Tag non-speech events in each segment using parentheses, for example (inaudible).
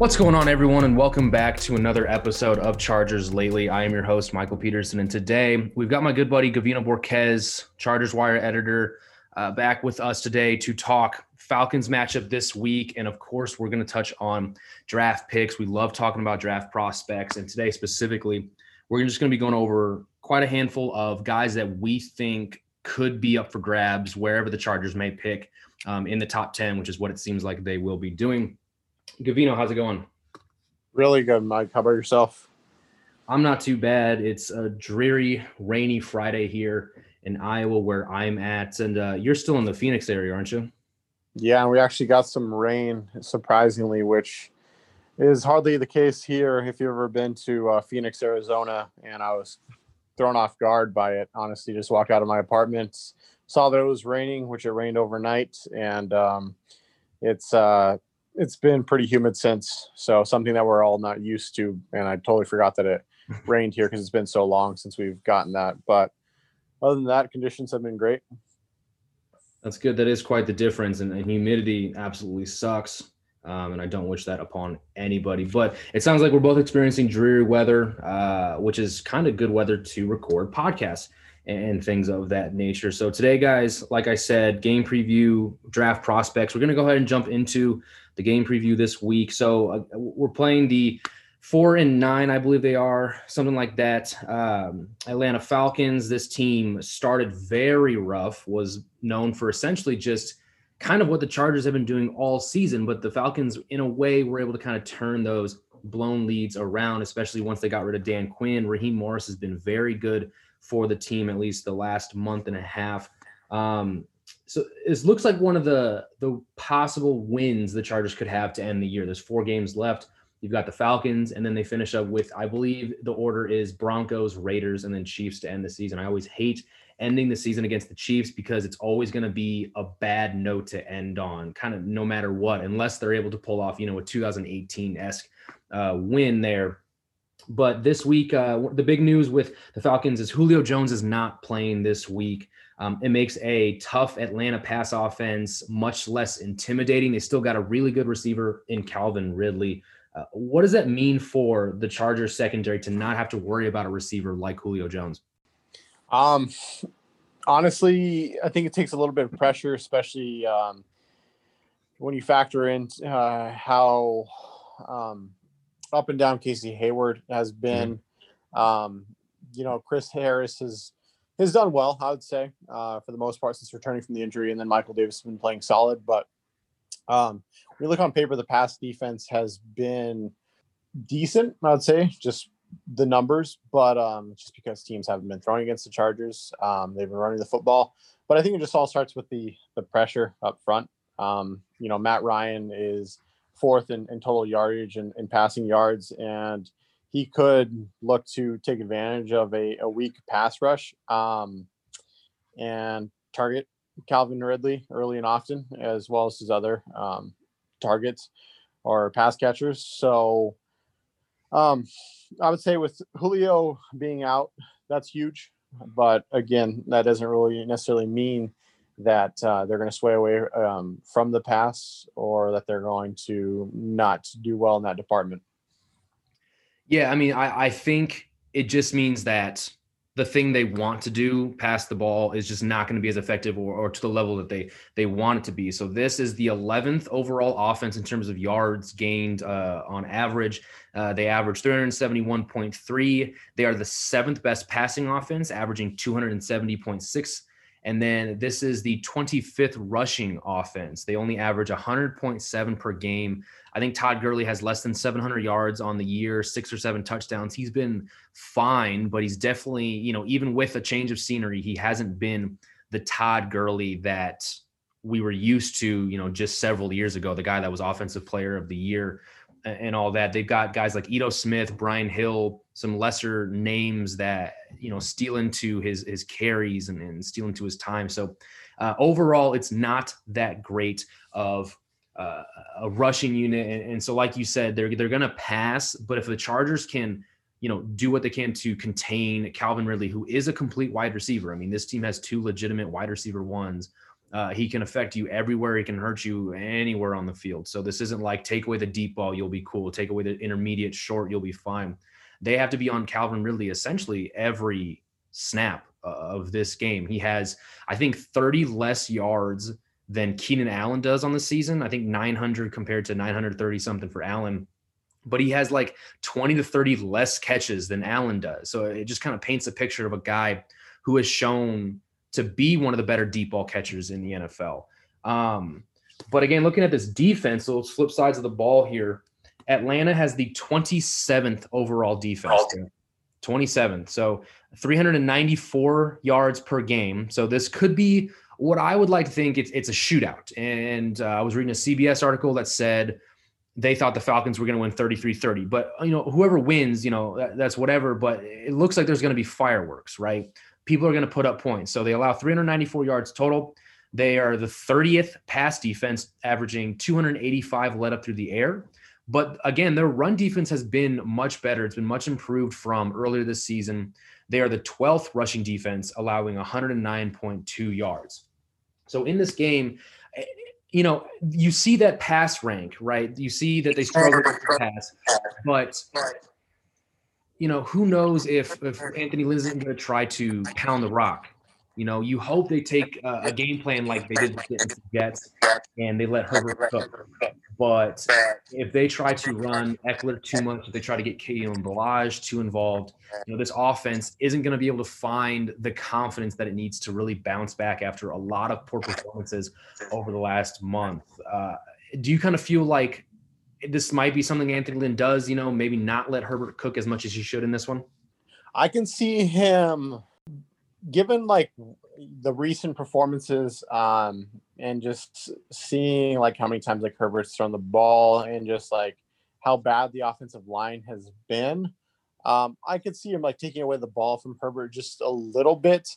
What's going on, everyone, and welcome back to another episode of Chargers Lately. I am your host, Michael Peterson, and today we've got my good buddy Gavino Borquez, Chargers Wire editor, uh, back with us today to talk Falcons matchup this week, and of course, we're going to touch on draft picks. We love talking about draft prospects, and today specifically, we're just going to be going over quite a handful of guys that we think could be up for grabs wherever the Chargers may pick um, in the top ten, which is what it seems like they will be doing. Gavino, how's it going? Really good, Mike. How about yourself? I'm not too bad. It's a dreary, rainy Friday here in Iowa where I'm at. And uh, you're still in the Phoenix area, aren't you? Yeah, we actually got some rain, surprisingly, which is hardly the case here. If you've ever been to uh, Phoenix, Arizona, and I was thrown off guard by it, honestly, just walked out of my apartment, saw that it was raining, which it rained overnight. And um, it's, uh, it's been pretty humid since. So something that we're all not used to. And I totally forgot that it (laughs) rained here because it's been so long since we've gotten that. But other than that, conditions have been great. That's good. That is quite the difference. And, and humidity absolutely sucks. Um, and I don't wish that upon anybody. But it sounds like we're both experiencing dreary weather, uh, which is kind of good weather to record podcasts and things of that nature. So today, guys, like I said, game preview, draft prospects. We're going to go ahead and jump into the game preview this week. So uh, we're playing the four and nine, I believe they are, something like that. Um, Atlanta Falcons. This team started very rough, was known for essentially just kind of what the Chargers have been doing all season, but the Falcons, in a way, were able to kind of turn those blown leads around, especially once they got rid of Dan Quinn. Raheem Morris has been very good for the team, at least the last month and a half. Um, so it looks like one of the the possible wins the Chargers could have to end the year. There's four games left. You've got the Falcons, and then they finish up with, I believe the order is Broncos, Raiders, and then Chiefs to end the season. I always hate ending the season against the Chiefs because it's always going to be a bad note to end on, kind of no matter what, unless they're able to pull off, you know, a 2018 esque uh, win there. But this week, uh, the big news with the Falcons is Julio Jones is not playing this week. Um, it makes a tough Atlanta pass offense much less intimidating. They still got a really good receiver in Calvin Ridley. Uh, what does that mean for the Chargers secondary to not have to worry about a receiver like Julio Jones? Um, honestly, I think it takes a little bit of pressure, especially um, when you factor in uh, how um, up and down Casey Hayward has been, um, you know, Chris Harris has has done well, I would say, uh, for the most part since returning from the injury, and then Michael Davis has been playing solid. But um, you look on paper, the pass defense has been decent, I would say, just the numbers, but um, just because teams haven't been throwing against the Chargers, um, they've been running the football. But I think it just all starts with the the pressure up front. Um, you know, Matt Ryan is fourth in, in total yardage and, in passing yards, and he could look to take advantage of a, a weak pass rush um, and target Calvin Ridley early and often, as well as his other um, targets or pass catchers. So um, I would say with Julio being out, that's huge. But again, that doesn't really necessarily mean that uh, they're going to sway away um, from the pass or that they're going to not do well in that department. Yeah, I mean, I, I think it just means that the thing they want to do pass the ball is just not going to be as effective or, or, to the level that they they want it to be. So this is the 11th overall offense in terms of yards gained uh, on average. Uh, they average 371.3 they are the seventh best passing offense averaging 270.6 and then this is the 25th rushing offense. They only average 100.7 per game. I think Todd Gurley has less than 700 yards on the year, six or seven touchdowns. He's been fine, but he's definitely, you know, even with a change of scenery, he hasn't been the Todd Gurley that we were used to, you know, just several years ago, the guy that was offensive player of the year and all that. They've got guys like Ito Smith, Brian Hill, some lesser names that you know steal into his his carries and, and steal into his time. So uh, overall, it's not that great of uh, a rushing unit. And, and so, like you said, they're they're going to pass. But if the Chargers can you know, do what they can to contain Calvin Ridley, who is a complete wide receiver. I mean, this team has two legitimate wide receiver ones uh, he can affect you everywhere. He can hurt you anywhere on the field. So this isn't like take away the deep ball, you'll be cool. Take away the intermediate short, you'll be fine. They have to be on Calvin Ridley essentially every snap uh, of this game. He has, I think, 30 less yards than Keenan Allen does on the season. I think 900 compared to 930 something for Allen. But he has like 20 to 30 less catches than Allen does. So it just kind of paints a picture of a guy who has shown to be one of the better deep ball catchers in the NFL. Um, but again, looking at this defense, so flip sides of the ball here. Atlanta has the 27th overall defense. 27th. So 394 yards per game. So this could be what I would like to think it's, it's a shootout. And uh, I was reading a CBS article that said they thought the Falcons were going to win 33-30. But you know, whoever wins, you know, that, that's whatever. But it looks like there's going to be fireworks, right? people are going to put up points. So they allow 394 yards total. They are the 30th pass defense, averaging 285 led up through the air. But again, their run defense has been much better. It's been much improved from earlier this season. They are the 12th rushing defense, allowing 109.2 yards. So in this game, you know, you see that pass rank, right? You see that they struggle to pass, but you know, who knows if if Anthony Lynn isn't going to try to pound the rock. You know, you hope they take a, game plan like they did with the Jets and they let Herbert cook. But if they try to run Ekeler too much, if they try to get Kalen Ballage too involved, you know, this offense isn't going to be able to find the confidence that it needs to really bounce back after a lot of poor performances over the last month. Uh, do you kind of feel like this might be something Anthony Lynn does, you know, maybe not let Herbert cook as much as he should in this one? I can see him given like the recent performances um and just seeing like how many times like Herbert's thrown the ball and just like how bad the offensive line has been. Um, I could see him like taking away the ball from Herbert just a little bit.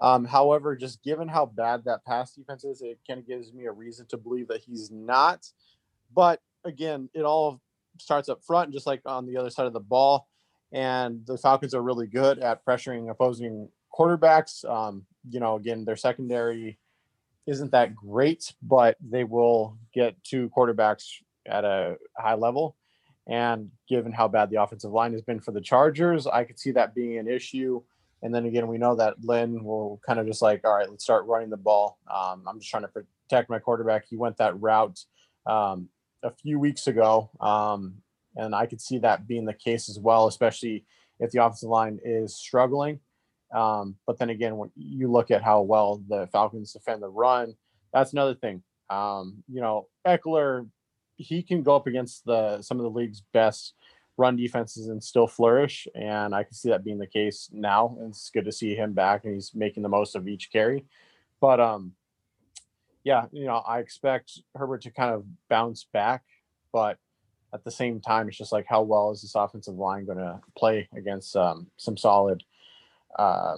Um, however, just given how bad that pass defense is, it kind of gives me a reason to believe that he's not. But again, it all starts up front, just like on the other side of the ball. And the Falcons are really good at pressuring opposing quarterbacks. Um, you know, again, their secondary isn't that great, but they will get two quarterbacks at a high level. And given how bad the offensive line has been for the Chargers, I could see that being an issue. And then again, we know that Lynn will kind of just like, all right, let's start running the ball. Um, I'm just trying to protect my quarterback. He went that route um, a few weeks ago. Um, and I could see that being the case as well, especially if the offensive line is struggling. Um, but then again, when you look at how well the Falcons defend the run, that's another thing. Um, you know, Ekeler, he can go up against the some of the league's best run defenses and still flourish. And I can see that being the case now. And it's good to see him back and he's making the most of each carry. But um, yeah, you know, I expect Herbert to kind of bounce back, but at the same time, it's just like how well is this offensive line going to play against um, some solid uh,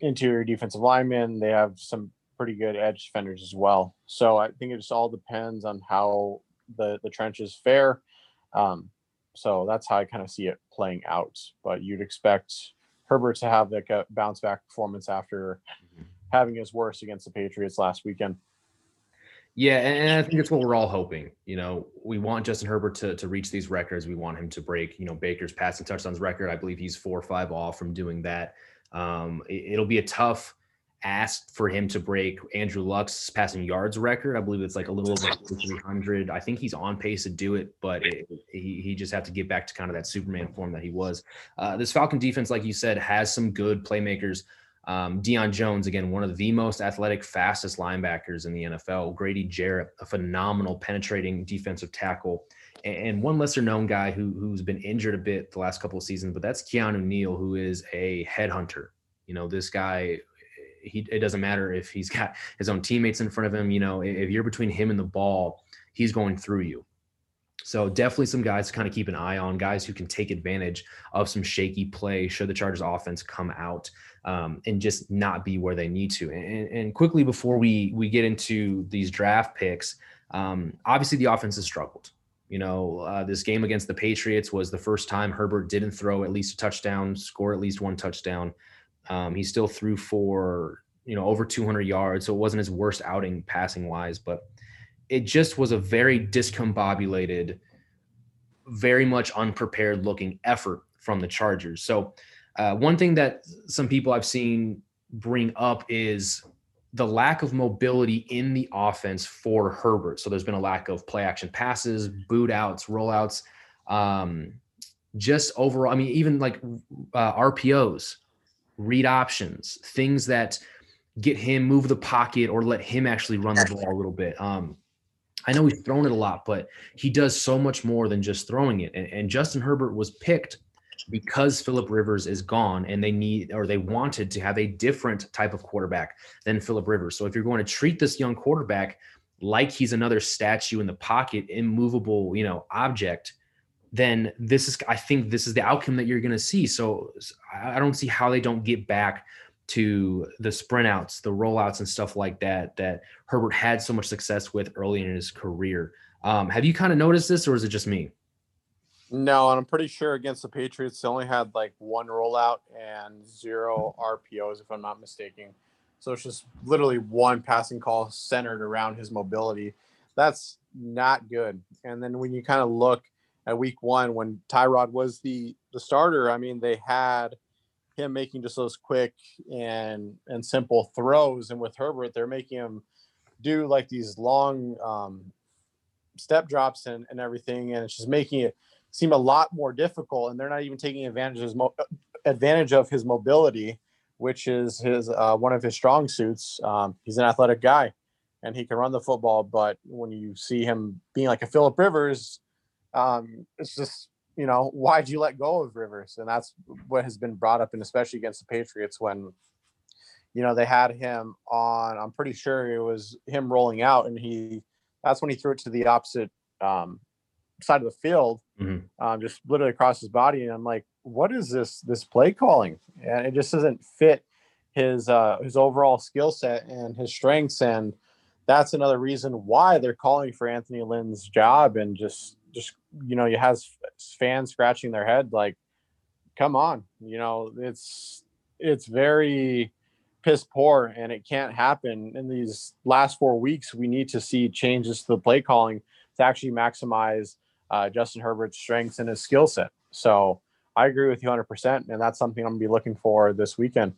interior defensive linemen? They have some pretty good edge defenders as well. So I think it just all depends on how the the trenches fare. Um, so that's how I kind of see it playing out. But you'd expect Herbert to have like a bounce back performance after having his worst against the Patriots last weekend. Yeah, and I think it's what we're all hoping. You know, we want Justin Herbert to to reach these records. We want him to break, you know, Baker's passing touchdowns record. I believe he's four or five off from doing that. Um, it, will be a tough ask for him to break Andrew Luck's passing yards record. I believe it's like a little over (laughs) 300. I think he's on pace to do it, but it, he he just have to get back to kind of that Superman form that he was. Uh, this Falcon defense, like you said, has some good playmakers. Um, Deion Jones, again, one of the most athletic, fastest linebackers in the NFL. Grady Jarrett, a phenomenal penetrating defensive tackle. And one lesser known guy who, who's been injured a bit the last couple of seasons, but that's Keanu Neal, who is a headhunter. You know, this guy, he, it doesn't matter if he's (laughs) got his own teammates in front of him. You know, if you're between him and the ball, he's going through you. So definitely some guys to kind of keep an eye on, guys who can take advantage of some shaky play should the Chargers offense come out um, and just not be where they need to. And, and, quickly before we we get into these draft picks, um, obviously the offense has struggled. You know, uh, this game against the Patriots was the first time Herbert didn't throw at least a touchdown, score at least one touchdown. Um, he still threw for you know over 200 yards, so it wasn't his worst outing passing wise, but it just was a very discombobulated, very much unprepared looking effort from the Chargers. So uh, one thing that some people I've seen bring up is the lack of mobility in the offense for Herbert. So there's been a lack of play action passes, boot outs, rollouts, um, just overall. I mean, even like uh, RPOs, read options, things that get him move the pocket or let him actually run the ball a little bit. Um, I know he's thrown it a lot, but he does so much more than just throwing it. And, and Justin Herbert was picked because Philip Rivers is gone and they need or they wanted to have a different type of quarterback than Philip Rivers. So if you're going to treat this young quarterback like he's another statue in the pocket, immovable, you know, object, then this is I think this is the outcome that you're going to see. So I don't see how they don't get back to the sprint outs, the rollouts and stuff like that that Herbert had so much success with early in his career. Um, have you kind of noticed this or is it just me? No, and I'm pretty sure against the Patriots, they only had like one rollout and zero RPOs, if I'm not mistaken. So it's just literally one passing call centered around his mobility. That's not good. And then when you kind of look at week one, when Tyrod was the the starter, I mean, they had him making just those quick and and simple throws, and with Herbert, they're making him do like these long um, step drops and, and everything, and it's just making it seem a lot more difficult, and they're not even taking advantage of his, mo- advantage of his mobility, which is his uh, one of his strong suits. Um, he's an athletic guy, and he can run the football. But when you see him being like a Philip Rivers, um, it's just you know (laughs) why'd you let go of Rivers? And that's what has been brought up, and especially against the Patriots when you know they had him on. I'm pretty sure it was him rolling out, and he that's when he threw it to the opposite um, side of the field, mm-hmm. um, just literally across his body. And I'm like, what is this this play calling? And it just doesn't fit his uh, his overall skill set and his strengths. And that's another reason why they're calling for Anthony Lynn's job. And just just you know, you has fans scratching their head like, come on, you know, it's it's very piss poor and it can't happen in these last four weeks we need to see changes to the play calling to actually maximize uh, Justin Herbert's strengths and his skill set. So I agree with you 100%. And that's something I'm going to be looking for this weekend.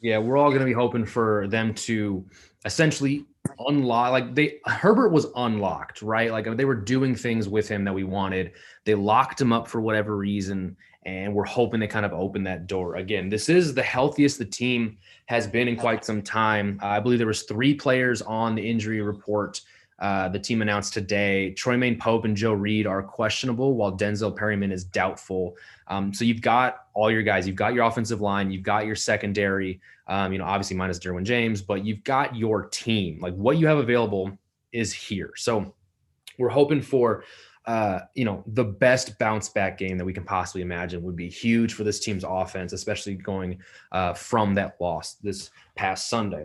Yeah, we're all going to be hoping for them to essentially unlock. Like they Herbert was unlocked, right? Like they were doing things with him that we wanted. They locked him up for whatever reason, and we're hoping they kind of open that door again. This is the healthiest the team has been in quite some time. I believe there was three players on the injury report. Uh, the team announced today Troy Troymaine Pope and Joe Reed are questionable, while Denzel Perryman is doubtful. Um, so you've got all your guys. You've got your offensive line. You've got your secondary. Um, you know, obviously minus Derwin James, but you've got your team. Like what you have available is here. So we're hoping for uh, you know, the best bounce back game that we can possibly imagine would be huge for this team's offense, especially going uh, from that loss this past Sunday.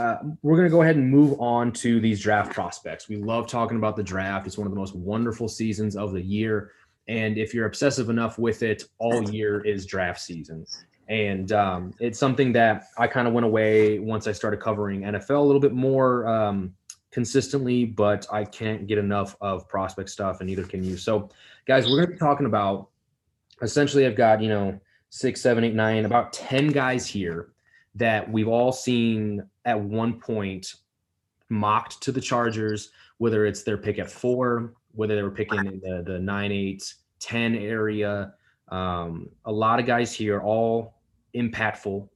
Uh, we're going to go ahead and move on to these draft prospects. We love talking about the draft. It's one of the most wonderful seasons of the year. And if you're obsessive enough with it, all year is draft season. And um, it's something that I kind of went away once I started covering NFL a little bit more um, consistently, but I can't get enough of prospect stuff, and neither can you. So, guys, we're going to be talking about essentially, I've got, you know, six, seven, eight, nine, about 10 guys here that we've all seen at one point mocked to the Chargers, whether it's their pick at four, whether they were picking in the, the nine, eight, 10 area. Um, a lot of guys here, all impactful.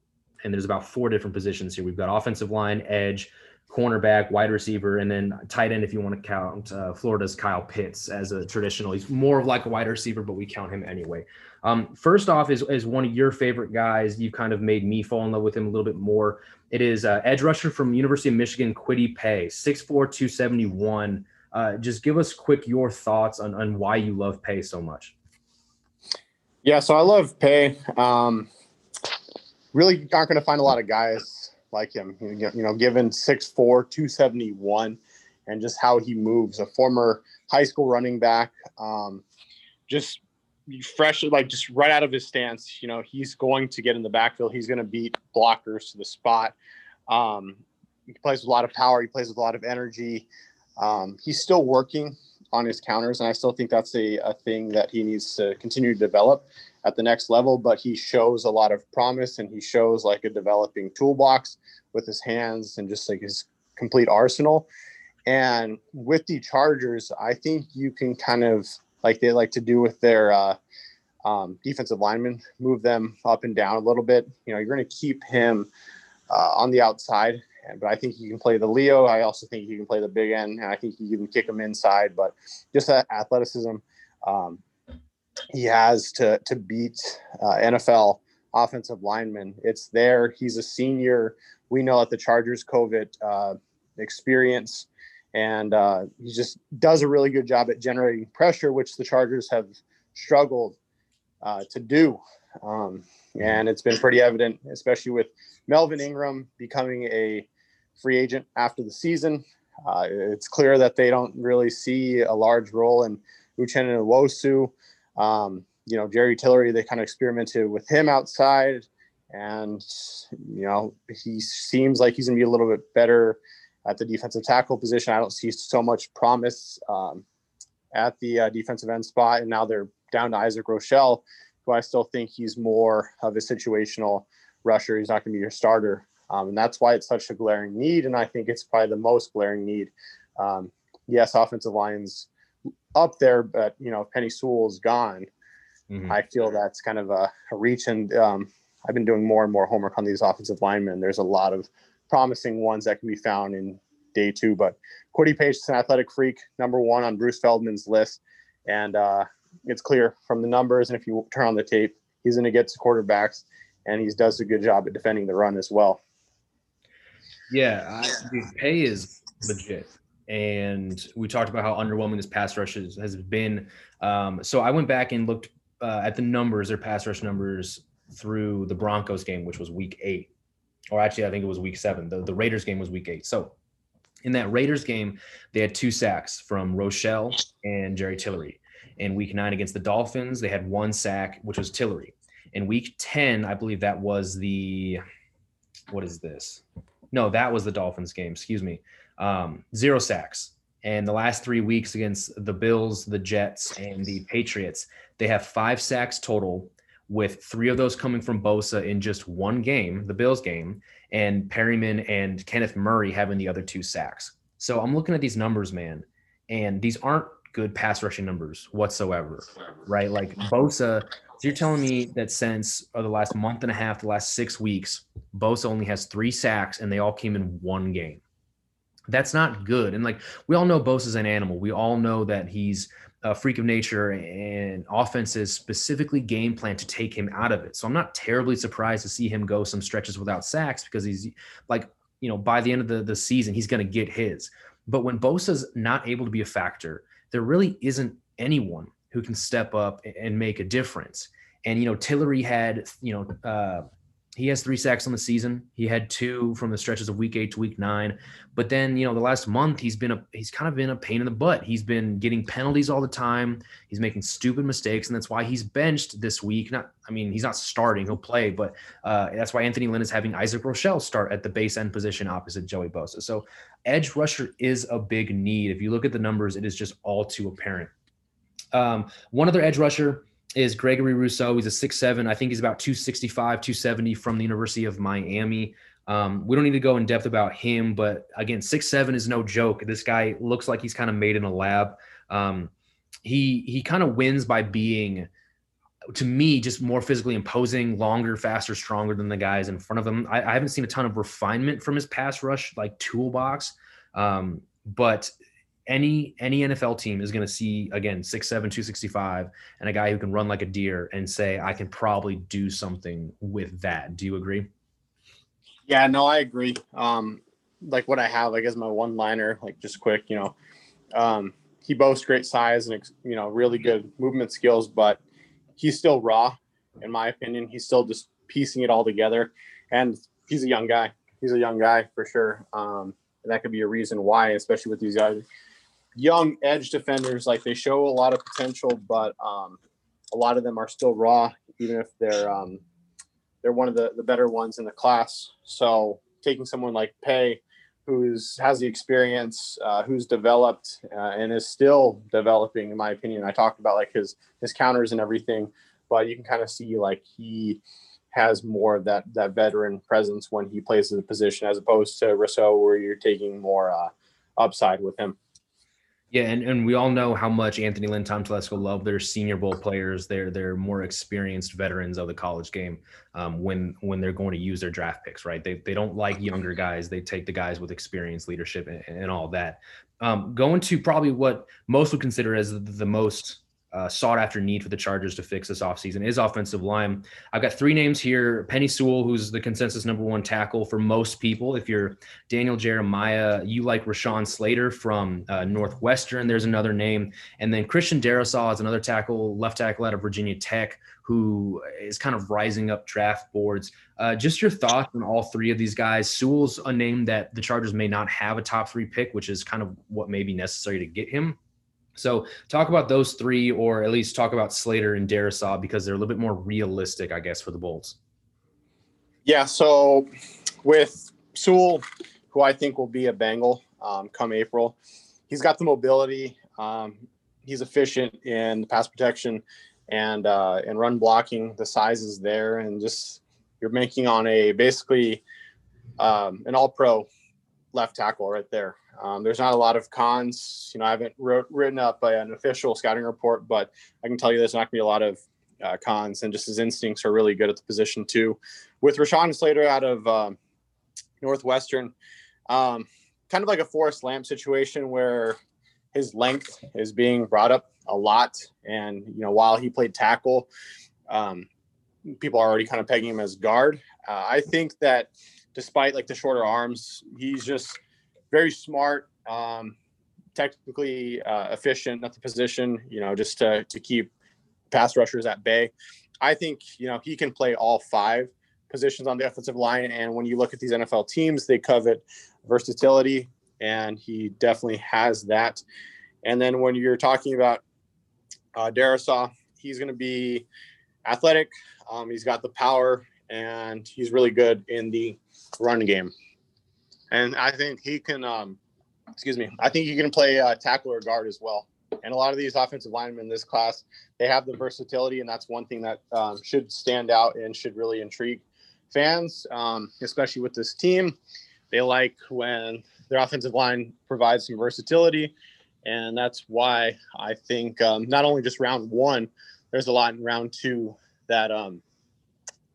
And there's about four different positions here. We've got offensive line, edge, cornerback, wide receiver, and then tight end if you want to count uh, Florida's Kyle Pitts as a traditional. He's more of like a wide receiver, but we count him anyway. Um, first off, is, is one of your favorite guys. You've kind of made me fall in love with him a little bit more. It is uh, edge rusher from University of Michigan, Kwity Paye, 6'4", 271. Uh, just give us quick your thoughts on, on why you love Paye so much. Yeah, so I love Paye. Um, really aren't going to find a lot of guys like him. You know, given 6'4", 271, and just how he moves. A former high school running back. Um, just fresh, like just right out of his stance. You know, he's going to get in the backfield. He's going to beat blockers to the spot. Um, he plays with a lot of power. He plays with a lot of energy. Um, he's still working on his counters, and I still think that's a, a thing that he needs to continue to develop at the next level. But he shows a lot of promise, and he shows like a developing toolbox with his hands and just like his complete arsenal. And with the Chargers, I think you can kind of like they like to do with their uh, um, defensive linemen, move them up and down a little bit. You know, you're going to keep him uh, on the outside, but I think he can play the Leo. I also think he can play the big end, and I think you can kick him inside. But just that athleticism um, he has to to beat uh, NFL offensive linemen. It's there. He's a senior. We know that the Chargers COVID uh, experience and uh, he just does a really good job at generating pressure, which the Chargers have struggled uh, to do. Um, and it's been pretty evident, especially with Melvin Ingram becoming a free agent after the season. Uh, it's clear that they don't really see a large role in Uchenna Nwosu. Um, you know, Jerry Tillery, they kind of experimented with him outside, and you know, he seems like he's gonna be a little bit better at the defensive tackle position. I don't see so much promise um, at the uh, defensive end spot. And now they're down to Isaac Rochelle, who I still think he's more of a situational rusher. He's not going to be your starter. Um, and that's why it's such a glaring need. And I think it's probably the most glaring need. Um, yes, offensive line's up there, but, you know, Penei Sewell's gone. Mm-hmm. I feel that's kind of a, a reach. And um, I've been doing more and more homework on these offensive linemen. There's a lot of promising ones that can be found in day two. But Kwity Paye is an athletic freak, number one on Bruce Feldman's list. And uh, it's clear from the numbers. And if you turn on the tape, he's going to get to quarterbacks and he does a good job at defending the run as well. Yeah, I, Paye is legit. And we talked about how underwhelming this pass rush has, has been. Um, so I went back and looked uh, at the numbers, their pass rush numbers through the Broncos game, which was week eight or actually I think it was week seven. The, the Raiders game was week eight. So In that Raiders game, they had two sacks from Rochelle and Jerry Tillery. In week nine against the Dolphins, they had one sack, which was Tillery. In week 10, I believe that was the, what is this? No, that was the Dolphins game, excuse me. Um, zero sacks. And the last three weeks against the Bills, the Jets, and the Patriots, they have five sacks total, with three of those coming from Bosa in just one game, the Bills game, and Perryman and Kenneth Murray having the other two sacks. So I'm looking at these numbers, man, and these aren't good pass rushing numbers whatsoever, right? Like Bosa, so you're telling me that since uh, the last month and a half, the last six weeks, Bosa only has three sacks and they all came in one game. That's not good. And like we all know Bosa's an animal. We all know that he's a freak of nature and offenses specifically game plan to take him out of it. So I'm not terribly surprised to see him go some stretches without sacks because he's like, you know, by the end of the, the season, he's going to get his. But when Bosa's not able to be a factor, there really isn't anyone who can step up and make a difference. And, you know, Tillery had, you know, uh, he has three sacks on the season. He had two from the stretches of week eight to week nine. But then, you know, the last month he's been a he's kind of been a pain in the butt. He's been getting penalties all the time. He's making stupid mistakes, and that's why he's benched this week. Not, I mean, he's not starting. He'll play, but uh, that's why Anthony Lynn is having Isaac Rochelle start at the base end position opposite Joey Bosa. So, edge rusher is a big need. If you look at the numbers, it is just all too apparent. Um, one other edge rusher is Gregory Rousseau. He's a six seven. I think he's about 265, 270 from the University of Miami. Um, we don't need to go in depth about him, but again, six seven is no joke. This guy looks like he's kind of made in a lab. Um, he he kind of wins by being, to me, just more physically imposing, longer, faster, stronger than the guys in front of him. I, I haven't seen a ton of refinement from his pass rush like toolbox, um, but any any NFL team is going to see again six seven two sixty five and a guy who can run like a deer and say I can probably do something with that. Do you agree? Yeah, no, I agree. Um, like what I have, like as my one liner, like just quick, you know, um, he boasts great size and you know really good movement skills, but he's still raw, in my opinion. He's still just piecing it all together, and he's a young guy. He's a young guy for sure. Um, and that could be a reason why, especially with these guys young edge defenders, like they show a lot of potential, but um, a lot of them are still raw, even if they're um, they're one of the, the better ones in the class. So taking someone like Paye, who's has the experience, uh, who's developed uh, and is still developing, in my opinion. I talked about like his his counters and everything, but you can kind of see like he has more of that that veteran presence when he plays in the position as opposed to Rousseau, where you're taking more uh, upside with him. Yeah, and, and we all know how much Anthony Lynn, Tom Telesco love their Senior Bowl players. They're they're more experienced veterans of the college game um, when when they're going to use their draft picks, right? They they don't like younger guys. They take the guys with experience, leadership, and, and all that. Um, going to probably what most would consider as the, the most uh, sought after need for the Chargers to fix this offseason is offensive line. I've got three names here Penei Sewell, who's the consensus number one tackle for most people. If you're Daniel Jeremiah, you like Rashawn Slater from uh, Northwestern. There's another name. And then Christian Darrisaw is another tackle, left tackle out of Virginia Tech, who is kind of rising up draft boards. Uh, just your thoughts on all three of these guys. Sewell's a name that the Chargers may not have a top three pick, which is kind of what may be necessary to get him. So talk about those three, or at least talk about Slater and Darrisaw because they're a little bit more realistic, I guess, for the Bolts. Yeah. So with Sewell, who I think will be a Bengal um, come April, he's got the mobility. Um, he's efficient in pass protection and uh, and run blocking. The size is there, and just you're making on a basically um, an All Pro left tackle right there. Um, there's not a lot of cons. You know, I haven't wrote, written up an official scouting report, but I can tell you there's not going to be a lot of uh, cons, and just his instincts are really good at the position too. With Rashawn Slater out of um, Northwestern, um, kind of like a Forrest Lamp situation where his length is being brought up a lot, and you know, while he played tackle, um, people are already kind of pegging him as guard. Uh, I think that despite like the shorter arms, he's just very smart, um, technically uh, efficient at the position. You know, just to to keep pass rushers at bay. I think you know he can play all five positions on the offensive line. And when you look at these NFL teams, they covet versatility. and he definitely has that. And then when you're talking about uh, Darrisaw, he's going to be athletic. Um, he's got the power, and he's really good in the run game. And I think he can. Um, excuse me. I think he can play uh, tackle or guard as well. And a lot of these offensive linemen in this class, they have the versatility, and that's one thing that um, should stand out and should really intrigue fans, um, especially with this team. They like when their offensive line provides some versatility, and that's why I think um, not only just round one, there's a lot in round two that um,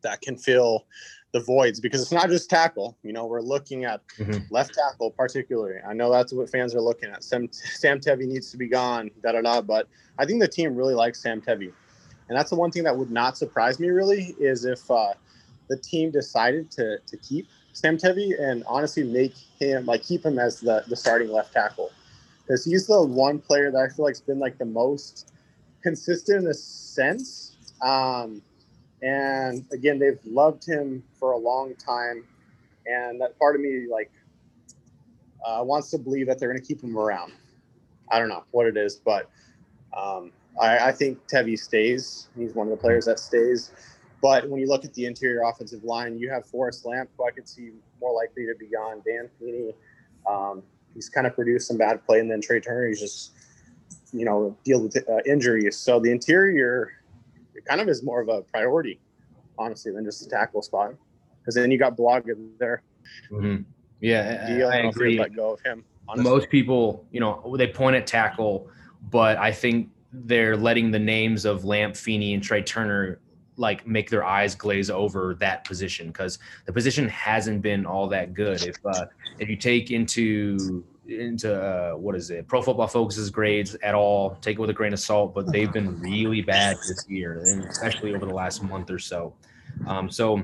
that can fill the voids because it's not just tackle. You know, we're looking at Mhm. left tackle particularly. I know that's what fans are looking at. Sam Sam Tevi needs to be gone, da da da. But I think the team really likes Sam Tevi, and that's the one thing that would not surprise me really is if uh, the team decided to to keep Sam Tevi and honestly make him like keep him as the the starting left tackle because he's the one player that I feel like's been like the most consistent in a sense. Um, and again, they've loved him for a long time, and that part of me like uh, wants to believe that they're going to keep him around. I don't know what it is, but um, I, I think Tevi stays. He's one of the players that stays. But when you look at the interior offensive line, you have Forrest Lamp, who I could see more likely to be gone. Dan Feeney, um, he's kind of produced some bad play, and then Trai Turner, he's just you know deal with uh, injuries. So the interior it kind of is more of a priority, honestly, than just a tackle spot. Because then you got Bulaga there. Mhm. Yeah, I, I know if you'd agree. Let go of him. Honestly. Most people, you know, they point at tackle, but I think they're letting the names of Lamp, Feeney, and Trai Turner like make their eyes glaze over that position because the position hasn't been all that good. If uh, if you take into into uh, what is it, Pro Football Focus's grades at all, take it with a grain of salt, but they've been really bad this year, and especially over the last month or so. Um, so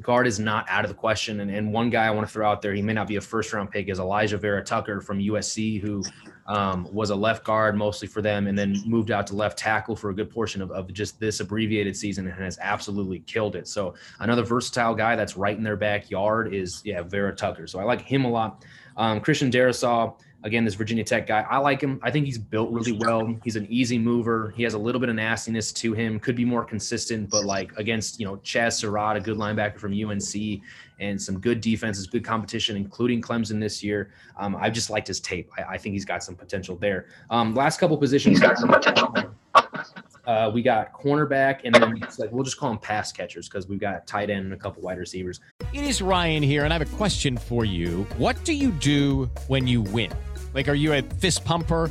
guard is not out of the question. And, and one guy I want to throw out there, he may not be a first round pick, is Elijah Vera Tucker from USC, who um, was a left guard mostly for them and then moved out to left tackle for a good portion of, of just this abbreviated season and has absolutely killed it. So another versatile guy that's right in their backyard is, yeah, Vera Tucker. So I like him a lot. Um, Christian Darrisaw, again, this Virginia Tech guy, I like him. I think he's built really well. He's an easy mover. He has a little bit of nastiness to him. Could be more consistent, but like against you know Chaz Surratt, a good linebacker from UNC, and some good defenses, good competition, including Clemson this year. Um, I just liked his tape. I, I think he's got some potential there. Um, last couple positions. Uh, we got cornerback, and then it's like we'll just call them pass catchers because we've got tight end and a couple wide receivers. It is Ryan here, and I have a question for you. What do you do when you win? Like, are you a fist pumper?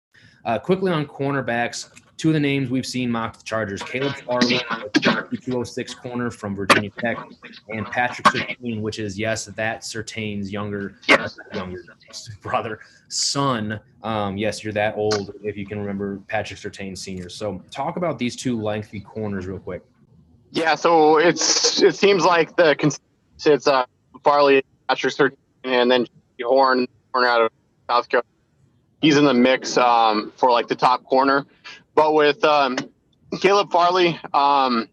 Uh, quickly on cornerbacks, two of the names we've seen mocked the Chargers: Caleb Farley, 206 corner from Virginia Tech, and Patrick Surtain, which is yes, that Surtain's younger, younger brother, son. Um, yes, you're that old if you can remember Patrick Surtain Senior. So talk about these two lengthy corners real quick. Yeah, so it's it seems like the it's uh, Farley, Patrick Surtain, and then Horn, Horn out of South Carolina. He's in the mix um, for like the top corner, but with um, Caleb Farley, um,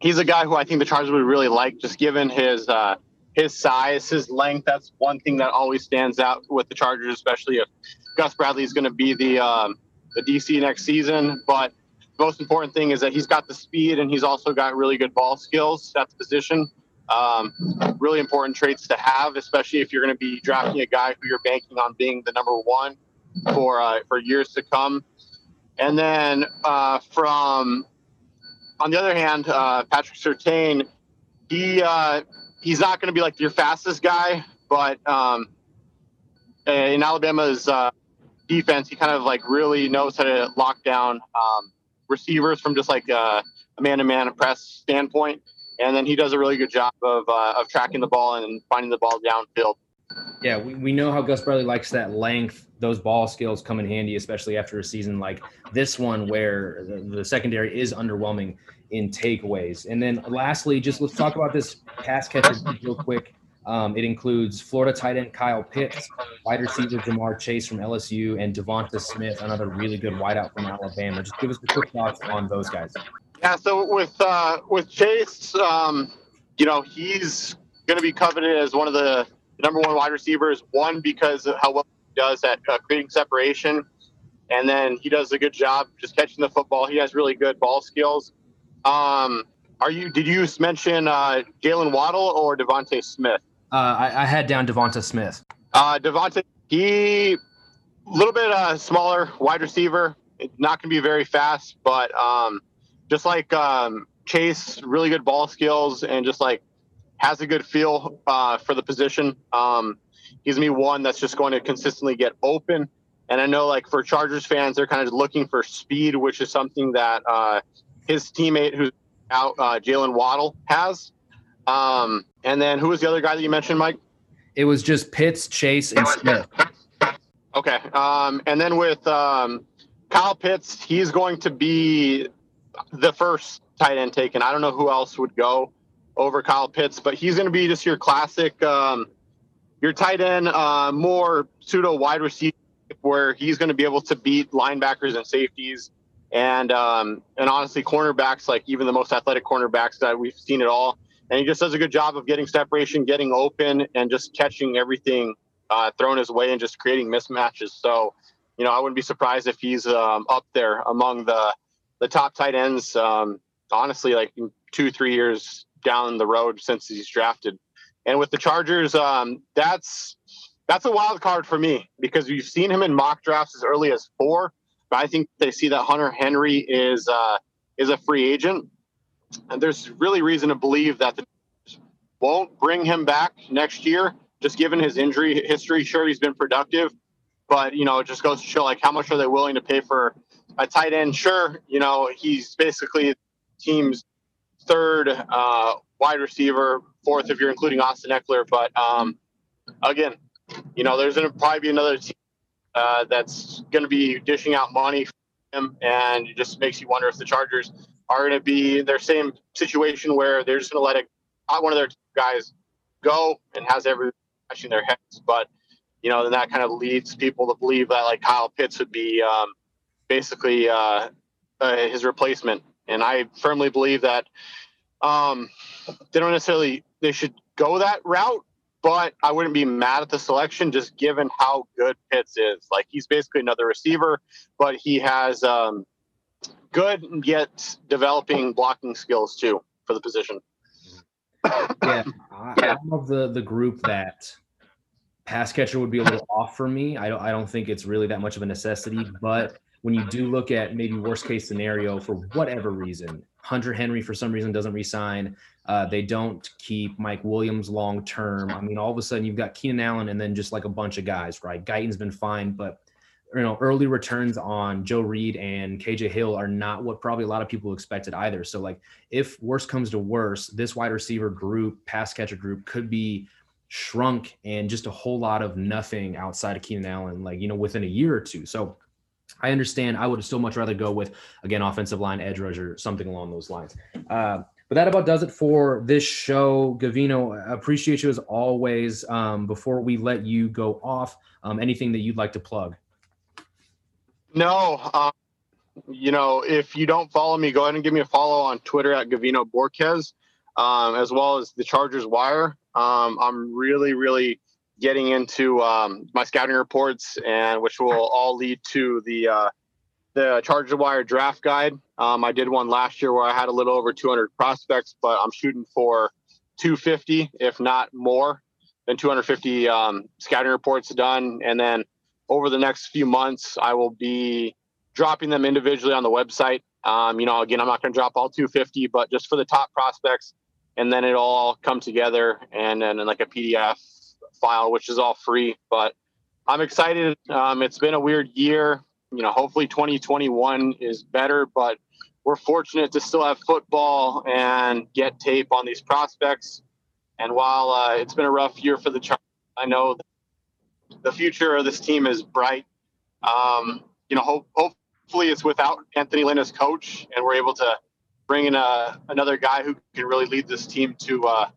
he's a guy who I think the Chargers would really like, just given his uh, his size, his length. That's one thing that always stands out with the Chargers, especially if Gus Bradley is going to be the um, the DC next season. But the most important thing is that he's got the speed and he's also got really good ball skills at the position. Um, really important traits to have, especially if you're going to be drafting a guy who you're banking on being the number one for uh, for years to come. And then uh, from on the other hand, uh, Patrick Surtain, he uh, he's not going to be like your fastest guy, but um, in Alabama's uh, defense, he kind of like really knows how to lock down um, receivers from just like uh, a man-to-man press standpoint, and then he does a really good job of of tracking the ball and finding the ball downfield. Yeah, we, we know how Gus Bradley likes that length. Those ball skills come in handy, especially after a season like this one where the, the secondary is underwhelming in takeaways. And then lastly, just let's talk about this pass catcher real quick. Um, it includes Florida tight end Kyle Pitts, wide receiver Ja'Marr Chase from LSU, and Devonta Smith, another really good wideout from Alabama. Just give us the quick thoughts on those guys. Yeah, so with uh, with Chase, um, you know, he's going to be coveted as one of the number one wide receiver is One because of how well he does at uh, creating separation, and then he does a good job just catching the football. He has really good ball skills. Um, are you? Did you mention uh, Jalen Waddle or Devonta Smith? Uh, I, I, had down Devonta Smith. Uh, Devonta, he a little bit uh, smaller wide receiver. Not going to be very fast, but um, just like um, Chase, really good ball skills and just like has a good feel uh, for the position. Um, he's me one that's just going to consistently get open. And I know, like for Chargers fans, they're kind of looking for speed, which is something that uh, his teammate, who's out, uh, Jalen Waddle, has. Um, and then who was the other guy that you mentioned, Mike? It was just Pitts, Chase, and Smith. Okay. Um, and then with um, Kyle Pitts, he's going to be the first tight end taken. I don't know who else would go over Kyle Pitts, but he's going to be just your classic, um, your tight end, uh, more pseudo wide receiver, where he's going to be able to beat linebackers and safeties, and um, and honestly, cornerbacks like even the most athletic cornerbacks that we've seen it all and he just does a good job of getting separation, getting open, and just catching everything uh, thrown his way and just creating mismatches. So, you know, I wouldn't be surprised if he's um, up there among the the top tight ends. Um, honestly, like two, three years down the road since he's drafted. And with the Chargers, um, that's that's a wild card for me because we've seen him in mock drafts as early as four. But I think they see that Hunter Henry is uh, is a free agent and there's really reason to believe that the won't bring him back next year, just given his injury history. Sure, he's been productive, but you know, it just goes to show like how much are they willing to pay for a tight end? Sure, you know, he's basically team's third uh, wide receiver, fourth if you're including Austin Ekeler. But um, again, you know, there's going to probably be another team uh, that's going to be dishing out money for him, and it just makes you wonder if the Chargers are going to be in their same situation where they're just going to let it, one of their guys go and has everyone scratching their heads. But, you know, then that kind of leads people to believe that like Kyle Pitts would be um, basically uh, uh, his replacement. And I firmly believe that um, they don't necessarily, they should go that route, but I wouldn't be mad at the selection just given how good Pitts is. Like he's basically another receiver, but he has, um, good yet developing blocking skills too for the position. yeah, I, I'm of the the group that pass catcher would be a little off for me. I don't I don't think it's really that much of a necessity, but when you do look at maybe worst case scenario for whatever reason, Hunter Henry for some reason doesn't resign. Uh, they don't keep Mike Williams long term. I mean, all of a sudden you've got Keenan Allen and then just like a bunch of guys, right? Guyton's been fine, but you know, early returns on Joe Reed and KJ Hill are not what probably a lot of people expected either. So, like, if worse comes to worse, this wide receiver group, pass catcher group, could be shrunk and just a whole lot of nothing outside of Keenan Allen, like, you know, within a year or two. So, I understand. I would still much rather go with, again, offensive line, edge rusher, something along those lines. Uh, but that about does it for this show. Gavino, appreciate you as always. Um, before we let you go off, um, anything that you'd like to plug? No. Um, you know, if you don't follow me, go ahead and give me a follow on Twitter at Gavino Borquez, um, as well as the Chargers Wire. Um, I'm really, really getting into um, my scouting reports, and which will all lead to the uh, the Wire draft guide. Um, I did one last year where I had a little over 200 prospects, but I'm shooting for 250, if not more than 250 um, scouting reports done, and then over the next few months, I will be dropping them individually on the website. Um, you know, again, I'm not going to drop all 250, but just for the top prospects, and then it'll all come together and then like a PDF file, which is all free. But I'm excited. Um, it's been a weird year. You know, hopefully 2021 is better, but we're fortunate to still have football and get tape on these prospects. And while uh, it's been a rough year for the Chargers, I know the future of this team is bright. Um, you know, hope, hopefully it's without Anthony Lynn as coach, and we're able to bring in a, another guy who can really lead this team to uh,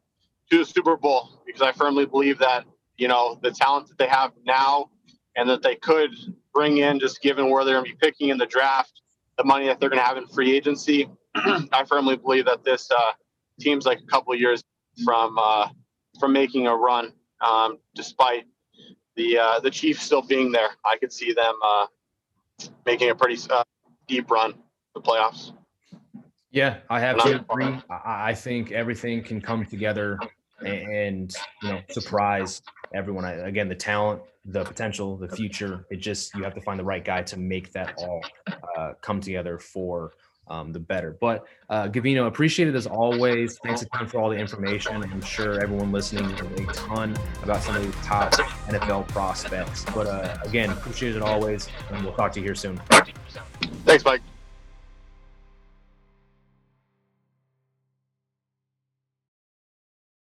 to the Super Bowl. Because I firmly believe that you know the talent that they have now, and that they could bring in just given where they're going to be picking in the draft, the money that they're going to have in free agency. (clears throat) I firmly believe that this uh, team's like a couple of years from uh, from making a run, um, despite the uh, the Chiefs still being there. I could see them uh, making a pretty uh, deep run the playoffs. Yeah, I have to agree. I think everything can come together (laughs) and you know surprise everyone. I, again, the talent, the potential, the future. It just you have to find the right guy to make that all uh, come together for um, the better. But uh, Gavino, appreciate it as always. Thanks a ton for all the information. I'm sure everyone listening learned a ton about some of these top NFL prospects. But uh, again, appreciate it always, and we'll talk to you here soon. Thanks, Mike.